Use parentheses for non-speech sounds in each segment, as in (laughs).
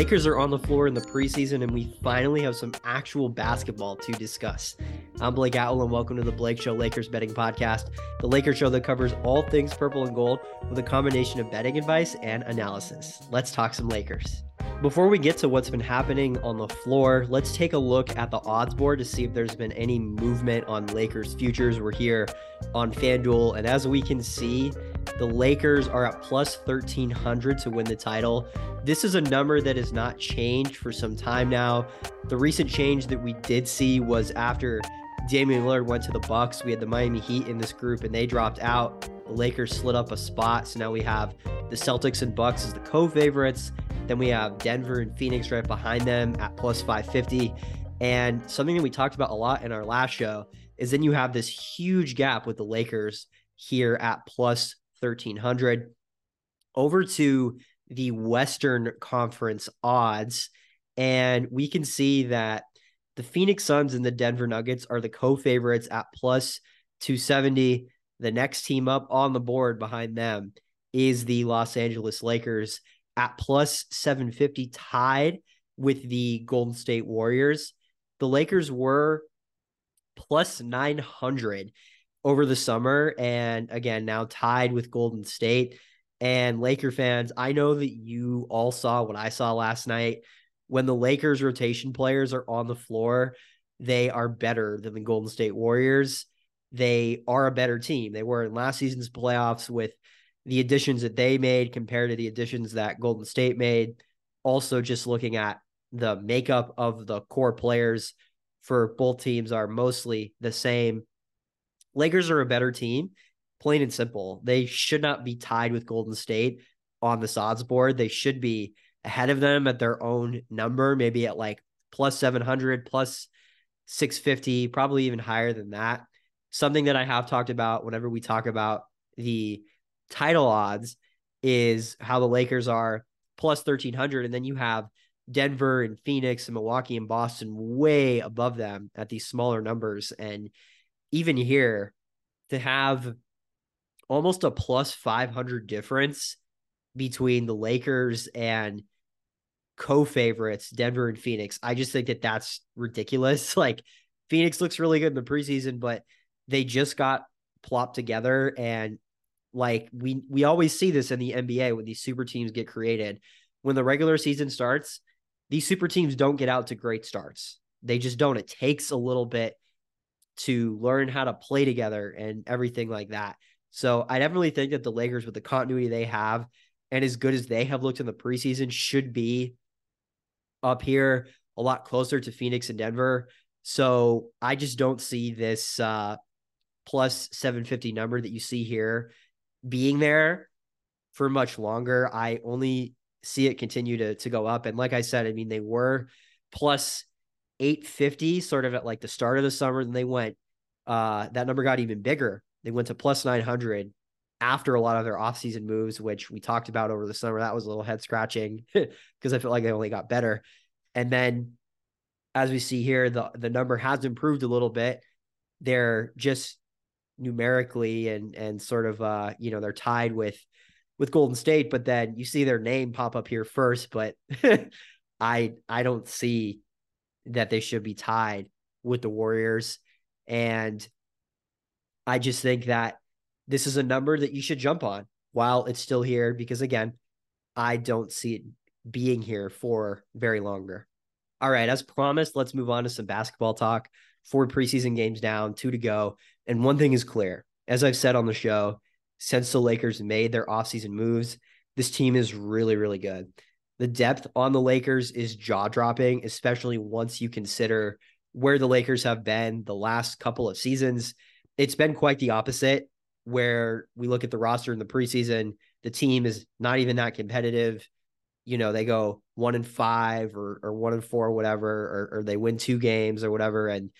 Lakers are on the floor in the preseason, and we finally have some actual basketball to discuss. I'm Blake Atwell, and welcome to the Blake Show Lakers Betting Podcast, the Lakers show that covers all things purple and gold with a combination of betting advice and analysis. Let's talk some Lakers. Before we get to what's been happening on the floor, let's take a look at the odds board to see if there's been any movement on Lakers futures. We're here on FanDuel, and as we can see, the Lakers are at plus 1300 to win the title. This is a number that has not changed for some time now. The recent change that we did see was after Damian Lillard went to the Bucks. We had the Miami Heat in this group and they dropped out. The Lakers slid up a spot. So now we have the Celtics and Bucks as the co-favorites. Then we have Denver and Phoenix right behind them at plus 550. And something that we talked about a lot in our last show is then you have this huge gap with the Lakers here at plus 1300 over to the Western Conference odds. And we can see that the Phoenix Suns and the Denver Nuggets are the co favorites at plus 270. The next team up on the board behind them is the Los Angeles Lakers at plus 750, tied with the Golden State Warriors. The Lakers were plus 900 over the summer and again now tied with Golden State. And Laker fans I know that you all saw what I saw last night. When the Lakers rotation players are on the floor they are better than the Golden State Warriors. They are a better team. They were in last season's playoffs with the additions that they made compared to the additions that Golden State made also just looking at the makeup of the core players for both teams are mostly the same Lakers are a better team, plain and simple. They should not be tied with Golden State on the odds board. They should be ahead of them at their own number, maybe at like plus 700, plus 650, probably even higher than that. Something that I have talked about whenever we talk about the title odds is how the Lakers are plus 1300 and then you have Denver and Phoenix and Milwaukee and Boston way above them at these smaller numbers and even here to have almost a plus 500 difference between the Lakers and co-favorites Denver and Phoenix. I just think that that's ridiculous. (laughs) Like Phoenix looks really good in the preseason, but they just got plopped together and like we we always see this in the NBA when these super teams get created. When the regular season starts, these super teams don't get out to great starts. They just don't. It takes a little bit to learn how to play together and everything like that. So I definitely think that the Lakers, with the continuity they have and as good as they have looked in the preseason, should be up here a lot closer to Phoenix and Denver. So I just don't see this uh, plus 750 number that you see here being there for much longer. I only see it continue to, to go up. And like I said, I mean, they were plus 850 sort of at like the start of the summer. Then they went, uh, that number got even bigger. They went to plus 900 after a lot of their offseason moves, which we talked about over the summer. That was a little head scratching because (laughs) I feel like they only got better. And then as we see here, the, the number has improved a little bit. They're just numerically and, and sort of, uh, you know, they're tied with, with Golden State, but then you see their name pop up here first, but (laughs) I, I don't see that they should be tied with the Warriors. And I just think that this is a number that you should jump on while it's still here, because again, I don't see it being here for very longer. All right, as promised, let's move on to some basketball talk. Four preseason games down, two to go. And one thing is clear as I've said on the show, since the Lakers made their offseason moves, this team is really, really good. The depth on the Lakers is jaw dropping, especially once you consider where the Lakers have been the last couple of seasons. It's been quite the opposite, where we look at the roster in the preseason, the team is not even that competitive. You know, they go one and five or or one and four, or whatever, or, or they win two games or whatever. And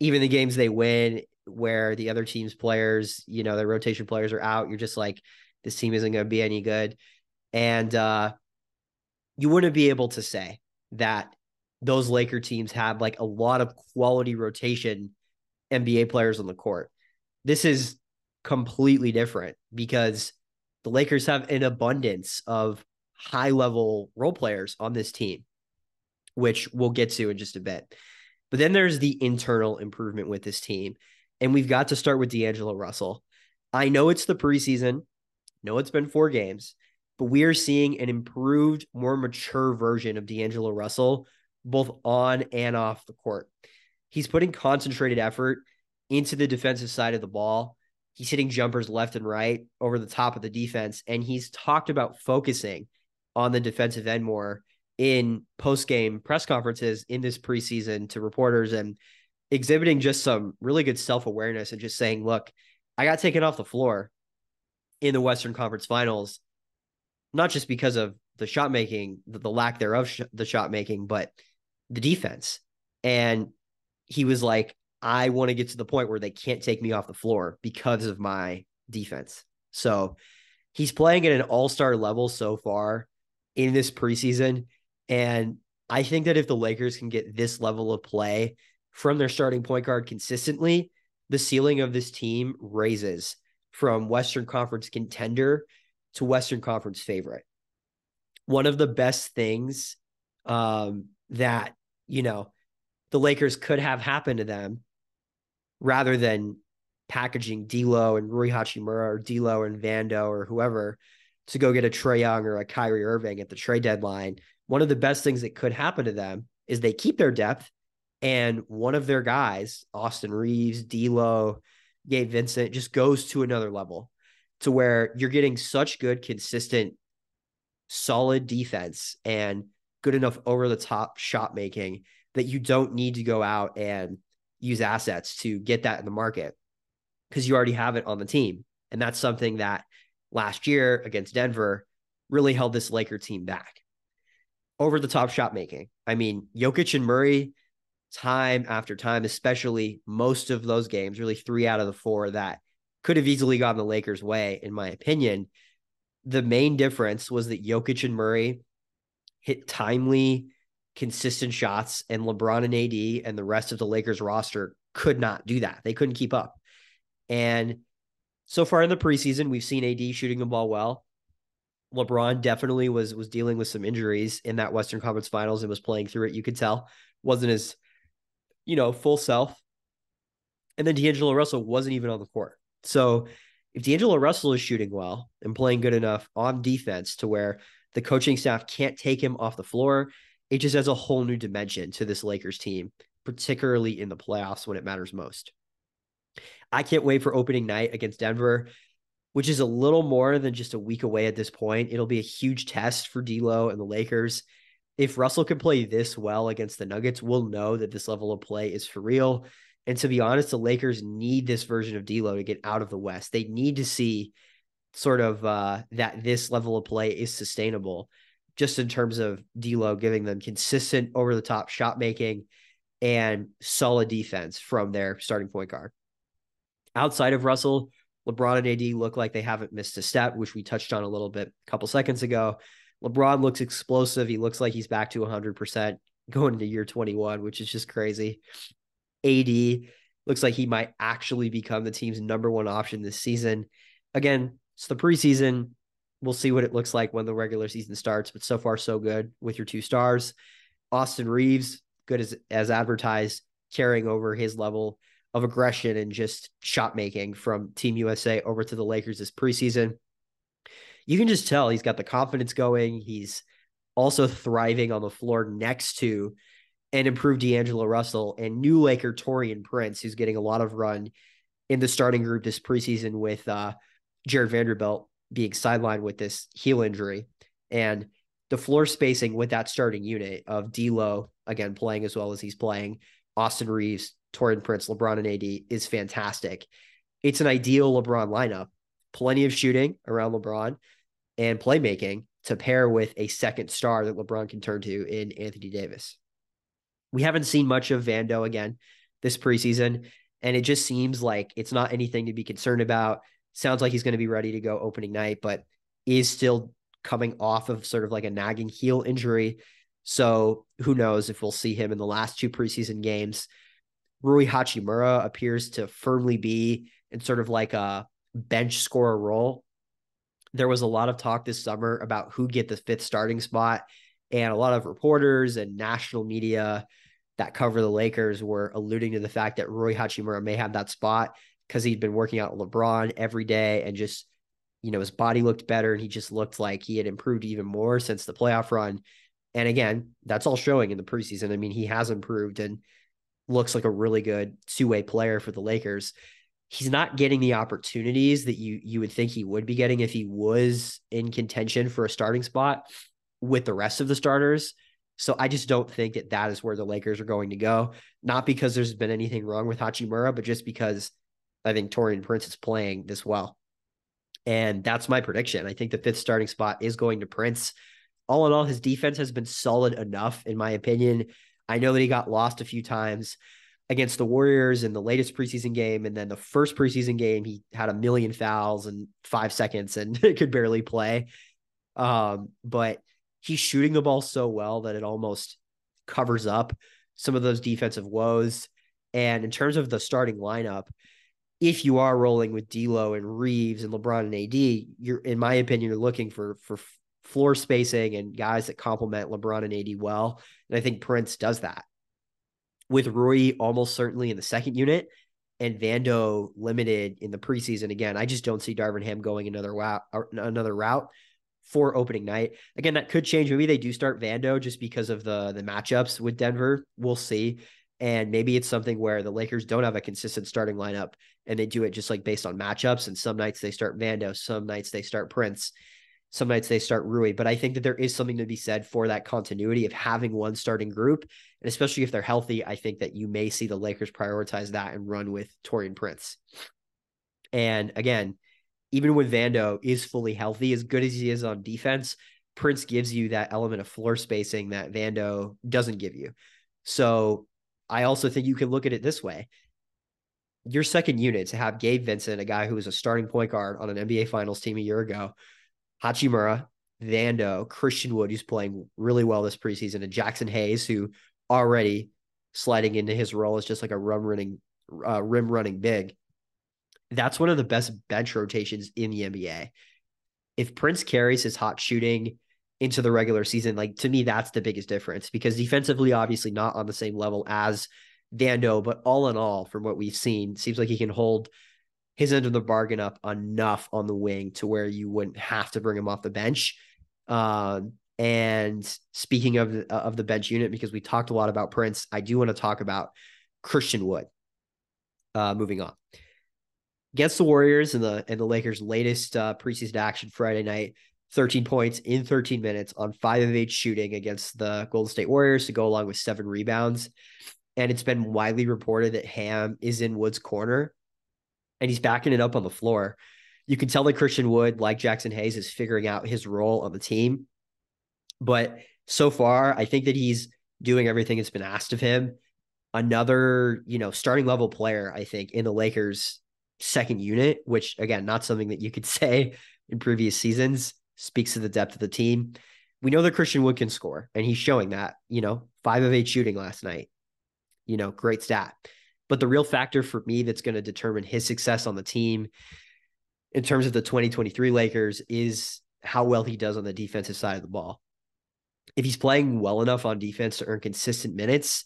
even the games they win where the other team's players, you know, their rotation players are out, you're just like, this team isn't going to be any good. And uh you wouldn't be able to say that those Laker teams had like a lot of quality rotation NBA players on the court. This is completely different because the Lakers have an abundance of high level role players on this team, which we'll get to in just a bit. But then there's the internal improvement with this team. And we've got to start with D'Angelo Russell. I know it's the preseason, know it's been four games, but we are seeing an improved, more mature version of D'Angelo Russell, both on and off the court. He's putting concentrated effort into the defensive side of the ball. He's hitting jumpers left and right over the top of the defense. And he's talked about focusing on the defensive end more in post game press conferences in this preseason to reporters and exhibiting just some really good self awareness and just saying, look, I got taken off the floor in the Western Conference Finals, not just because of the shot making, the, the lack thereof, sh- the shot making, but the defense. And he was like, I want to get to the point where they can't take me off the floor because of my defense. So he's playing at an all star level so far in this preseason. And I think that if the Lakers can get this level of play from their starting point guard consistently, the ceiling of this team raises from Western Conference contender to Western Conference favorite. One of the best things um, that, you know, the Lakers could have happened to them rather than packaging D'Lo and Rui Hachimura or D'Lo and Vando or whoever to go get a Trae Young or a Kyrie Irving at the trade deadline. One of the best things that could happen to them is they keep their depth and one of their guys, Austin Reaves, D'Lo, Gabe Vincent, just goes to another level to where you're getting such good, consistent, solid defense and good enough over the top shot making that you don't need to go out and use assets to get that in the market because you already have it on the team. And that's something that last year against Denver really held this Laker team back. Over the top shot making. I mean, Jokic and Murray, time after time, especially most of those games, really three out of the four that could have easily gotten the Lakers' way, in my opinion. The main difference was that Jokic and Murray hit timely, consistent shots, and LeBron and AD and the rest of the Lakers roster could not do that. They couldn't keep up. And so far in the preseason, we've seen AD shooting the ball well. LeBron definitely was was dealing with some injuries in that Western Conference Finals and was playing through it. You could tell wasn't as, you know, full self. And then D'Angelo Russell wasn't even on the court. So if D'Angelo Russell is shooting well and playing good enough on defense to where the coaching staff can't take him off the floor, it just adds a whole new dimension to this Lakers team, particularly in the playoffs when it matters most. I can't wait for opening night against Denver, which is a little more than just a week away at this point. It'll be a huge test for D'Lo and the Lakers. If Russell can play this well against the Nuggets, we'll know that this level of play is for real. And to be honest, the Lakers need this version of D'Lo to get out of the West. They need to see sort of uh, that this level of play is sustainable, just in terms of D'Lo giving them consistent over the top shot making and solid defense from their starting point guard. Outside of Russell, LeBron and AD look like they haven't missed a step, which we touched on a little bit a couple seconds ago. LeBron looks explosive. He looks like he's back to 100% going into year 21, which is just crazy. AD looks like he might actually become the team's number one option this season. Again, it's the preseason. We'll see what it looks like when the regular season starts, but so far, so good with your two stars. Austin Reaves, good as, as advertised, carrying over his level of aggression and just shot making from Team USA over to the Lakers this preseason. You can just tell he's got the confidence going. He's also thriving on the floor next to and improved D'Angelo Russell and new Laker Taurean Prince, who's getting a lot of run in the starting group this preseason with uh, Jarred Vanderbilt being sidelined with this heel injury. And the floor spacing with that starting unit of D'Lo, again, playing as well as he's playing, Austin Reaves, Taurean Prince, LeBron, and AD is fantastic. It's an ideal LeBron lineup. Plenty of shooting around LeBron and playmaking to pair with a second star that LeBron can turn to in Anthony Davis. We haven't seen much of Vando again this preseason, and it just seems like it's not anything to be concerned about. Sounds like he's going to be ready to go opening night, but is still coming off of sort of like a nagging heel injury. So who knows if we'll see him in the last two preseason games. Rui Hachimura appears to firmly be in sort of like a bench scorer role. There was a lot of talk this summer about who get the fifth starting spot. And a lot of reporters and national media that cover the Lakers were alluding to the fact that Rui Hachimura may have that spot because he'd been working out LeBron every day and just, you know, his body looked better and he just looked like he had improved even more since the playoff run. And again, that's all showing in the preseason. I mean, he has improved and looks like a really good two-way player for the Lakers. He's not getting the opportunities that you you would think he would be getting if he was in contention for a starting spot with the rest of the starters. So I just don't think that that is where the Lakers are going to go. Not because there's been anything wrong with Hachimura, but just because I think Taurean Prince is playing this well. And that's my prediction. I think the fifth starting spot is going to Prince. All in all, his defense has been solid enough, in my opinion. I know that he got lost a few times against the Warriors in the latest preseason game. And then the first preseason game, he had a million fouls in five seconds and (laughs) could barely play. Um, but he's shooting the ball so well that it almost covers up some of those defensive woes. And in terms of the starting lineup, if you are rolling with D'Lo and Reaves and LeBron and AD, you're, in my opinion, you're looking for for floor spacing and guys that complement LeBron and AD well. And I think Prince does that. With Rui almost certainly in the second unit and Vando limited in the preseason again, I just don't see Darvin Ham going another route, another route for opening night. Again, that could change. Maybe they do start Vando just because of the the matchups with Denver. We'll see. And maybe it's something where the Lakers don't have a consistent starting lineup and they do it just like based on matchups. And some nights they start Vando, some nights they start Prince, some nights they start Rui. But I think that there is something to be said for that continuity of having one starting group. And especially if they're healthy, I think that you may see the Lakers prioritize that and run with Taurean Prince. And again, even when Vando is fully healthy, as good as he is on defense, Prince gives you that element of floor spacing that Vando doesn't give you. So I also think you can look at it this way. Your second unit to have Gabe Vincent, a guy who was a starting point guard on an NBA Finals team a year ago, Hachimura, Vando, Christian Wood, who's playing really well this preseason, and Jaxson Hayes, who already sliding into his role as just like a rim running, uh, rim running big that's one of the best bench rotations in the NBA. If Prince carries his hot shooting into the regular season, like to me, that's the biggest difference because defensively, obviously not on the same level as Vando, but all in all, from what we've seen, seems like he can hold his end of the bargain up enough on the wing to where you wouldn't have to bring him off the bench. Um, and speaking of of the bench unit, because we talked a lot about Prince, I do want to talk about Christian Wood. Uh, moving on against the Warriors and the and the Lakers' latest uh, preseason action Friday night. 13 points in 13 minutes on five of eight shooting against the Golden State Warriors to go along with seven rebounds. And it's been widely reported that Ham is in Wood's corner and he's backing it up on the floor. You can tell that Christian Wood, like Jaxson Hayes, is figuring out his role on the team. But so far, I think that he's doing everything that's been asked of him. Another, you know, starting level player, I think, in the Lakers second unit, which again, not something that you could (laughs) say in previous seasons, speaks to the depth of the team. We know that Christian Wood can score, and he's showing that, you know, five of eight shooting last night. You know, great stat. But the real factor for me that's going to determine his success on the team in terms of the 2023 Lakers is how well he does on the defensive side of the ball. If he's playing well enough on defense to earn consistent minutes,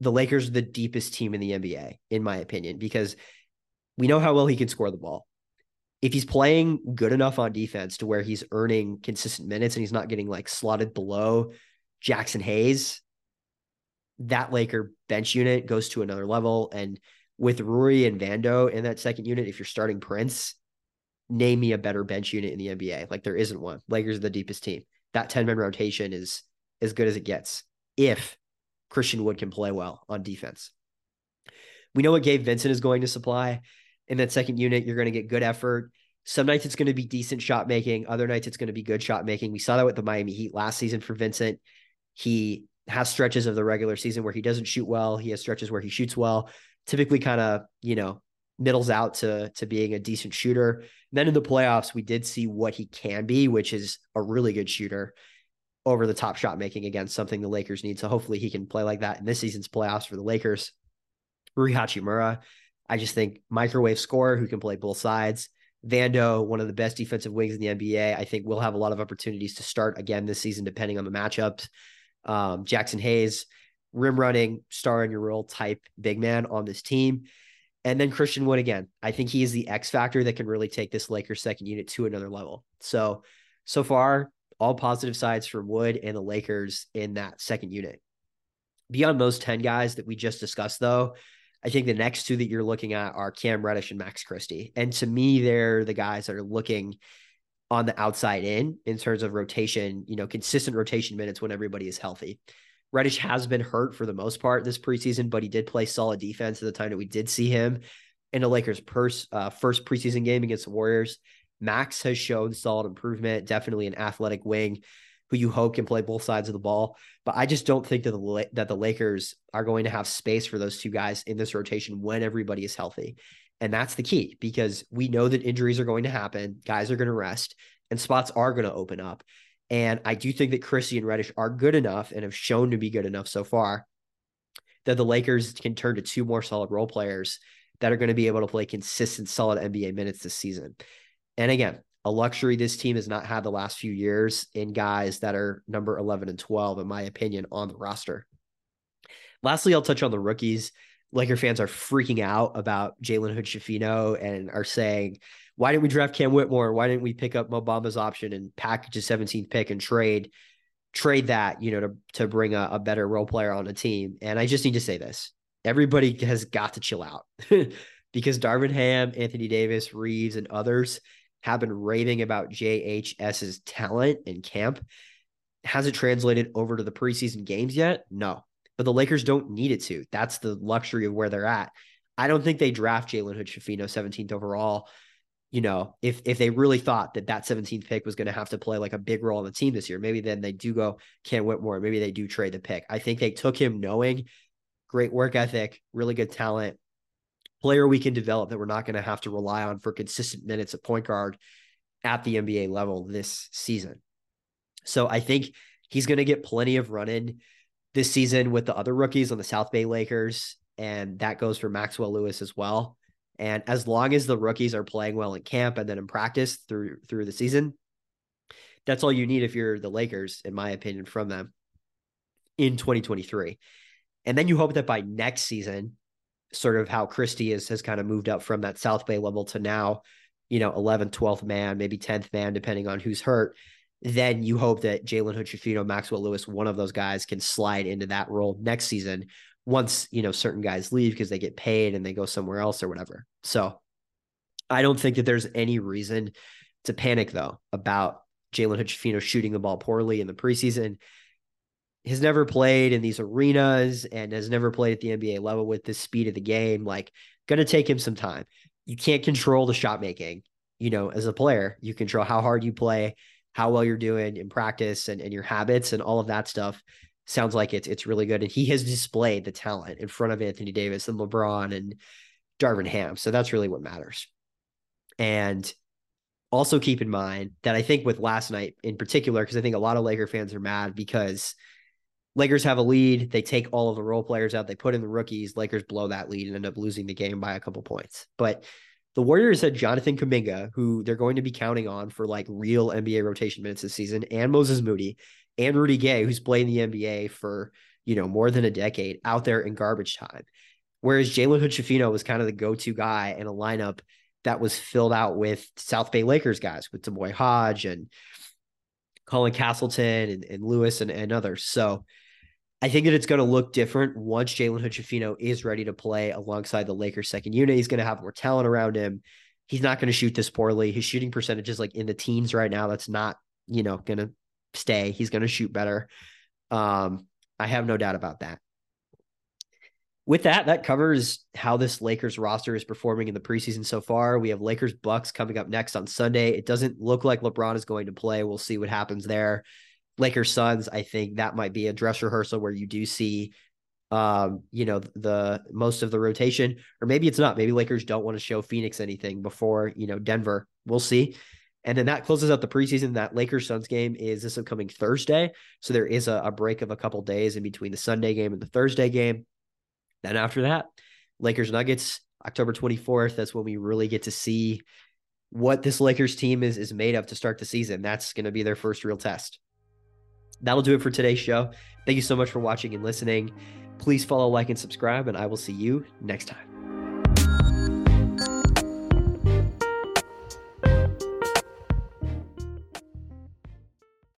the Lakers are the deepest team in the NBA, in my opinion, because we know how well he can score the ball. If he's playing good enough on defense to where he's earning consistent minutes and he's not getting like slotted below Jaxson Hayes, that Laker bench unit goes to another level. And with Rui and Vando in that second unit, if you're starting Prince, name me a better bench unit in the NBA. Like there isn't one. Lakers are the deepest team. That 10 man rotation is as good as it gets if Christian Wood can play well on defense. We know what Gabe Vincent is going to supply in that second unit, you're going to get good effort. Some nights it's going to be decent shot making. Other nights it's going to be good shot making. We saw that with the Miami Heat last season for Vincent. He has stretches of the regular season where he doesn't shoot well. He has stretches where he shoots well. Typically, kind of you know middles out to to being a decent shooter. Then in the playoffs, we did see what he can be, which is a really good shooter over the top shot making again, something the Lakers need. So hopefully he can play like that in this season's playoffs for the Lakers. Rui Hachimura I just think microwave scorer who can play both sides. Vando, one of the best defensive wings in the NBA, I think will have a lot of opportunities to start again this season, depending on the matchups. Um, Jaxson Hayes, rim running, star in your role type big man on this team. And then Christian Wood again. I think he is the X factor that can really take this Lakers second unit to another level. So, so far, all positive sides for Wood and the Lakers in that second unit. Beyond those 10 guys that we just discussed, though, I think the next two that you're looking at are Cam Reddish and Max Christie. And to me, they're the guys that are looking on the outside in in terms of rotation, you know, consistent rotation minutes when everybody is healthy. Reddish has been hurt for the most part this preseason, but he did play solid defense at the time that we did see him in the Lakers' uh, first preseason game against the Warriors. Max has shown solid improvement, definitely an athletic wing who you hope can play both sides of the ball. But I just don't think that the that the Lakers are going to have space for those two guys in this rotation when everybody is healthy. And that's the key because we know that injuries are going to happen, guys are going to rest, and spots are going to open up. And I do think that Christie and Reddish are good enough and have shown to be good enough so far that the Lakers can turn to two more solid role players that are going to be able to play consistent, solid NBA minutes this season. And again, a luxury this team has not had the last few years in guys that are number 11 and 12, in my opinion, on the roster. Lastly, I'll touch on the rookies. Laker fans are freaking out about Jalen Hood Schifino and are saying, why didn't we draft Cam Whitmore? Why didn't we pick up Mo Bamba's option and package a 17th pick and trade trade that, you know, to, to bring a, a better role player on a team? And I just need to say this. Everybody has got to chill out (laughs) because Darvin Ham, Anthony Davis, Reaves, and others – have been raving about JHS's talent in camp. Has it translated over to the preseason games yet? No. But the Lakers don't need it to. That's the luxury of where they're at. I don't think they draft Jalen Hood Schifino 17th overall. You know, if if they really thought that that 17th pick was going to have to play like a big role on the team this year, maybe then they do go Cam Whitmore. Maybe they do trade the pick. I think they took him knowing great work ethic, really good talent, player we can develop that we're not going to have to rely on for consistent minutes at point guard at the NBA level this season. So I think he's going to get plenty of run in this season with the other rookies on the South Bay Lakers. And that goes for Maxwell Lewis as well. And as long as the rookies are playing well in camp and then in practice through through the season, that's all you need if you're the Lakers, in my opinion, from them in 2023. And then you hope that by next season, sort of how Christie is has kind of moved up from that South Bay level to now, you know, 11th, 12th man, maybe 10th man, depending on who's hurt. Then you hope that Jalen Hood Schifino, Maxwell Lewis, one of those guys can slide into that role next season once, you know, certain guys leave because they get paid and they go somewhere else or whatever. So I don't think that there's any reason to panic though about Jalen Hood Schifino shooting the ball poorly in the preseason has never played in these arenas and has never played at the NBA level with the speed of the game, like to take him some time. You can't control the shot making, you know, as a player. You control how hard you play, how well you're doing in practice and, and your habits and all of that stuff. Sounds like it's it's really good. And he has displayed the talent in front of Anthony Davis and LeBron and Darvin Ham. So that's really what matters. And also keep in mind that I think with last night in particular, because I think a lot of Laker fans are mad because – Lakers have a lead. They take all of the role players out. They put in the rookies. Lakers blow that lead and end up losing the game by a couple points. But the Warriors had Jonathan Kuminga, who they're going to be counting on for like real NBA rotation minutes this season, and Moses Moody and Rudy Gay, who's played in the NBA for, you know, more than a decade out there in garbage time. Whereas Jalen Hood was kind of the go-to guy in a lineup that was filled out with South Bay Lakers guys, with D'Moi Hodge and Colin Castleton and, and Lewis and, and others. So I think that it's going to look different once Jalen Hood is ready to play alongside the Lakers second unit. He's going to have more talent around him. He's not going to shoot this poorly. His shooting percentage is like in the teens right now. That's not, you know, going to stay. He's going to shoot better. Um, I have no doubt about that. With that, that covers how this Lakers roster is performing in the preseason so far. We have Lakers Bucks coming up next on Sunday. It doesn't look like LeBron is going to play. We'll see what happens there. Lakers Suns, I think that might be a dress rehearsal where you do see um, you know, the most of the rotation, or maybe it's not. Maybe Lakers don't want to show Phoenix anything before, you know, Denver. We'll see. And then that closes out the preseason. That Lakers Suns game is this upcoming Thursday. So there is a, a break of a couple days in between the Sunday game and the Thursday game. Then after that, Lakers Nuggets, October 24th. That's when we really get to see what this Lakers team is is made of to start the season. That's going to be their first real test. That'll do it for today's show. Thank you so much for watching and listening. Please follow, like, and subscribe, and I will see you next time.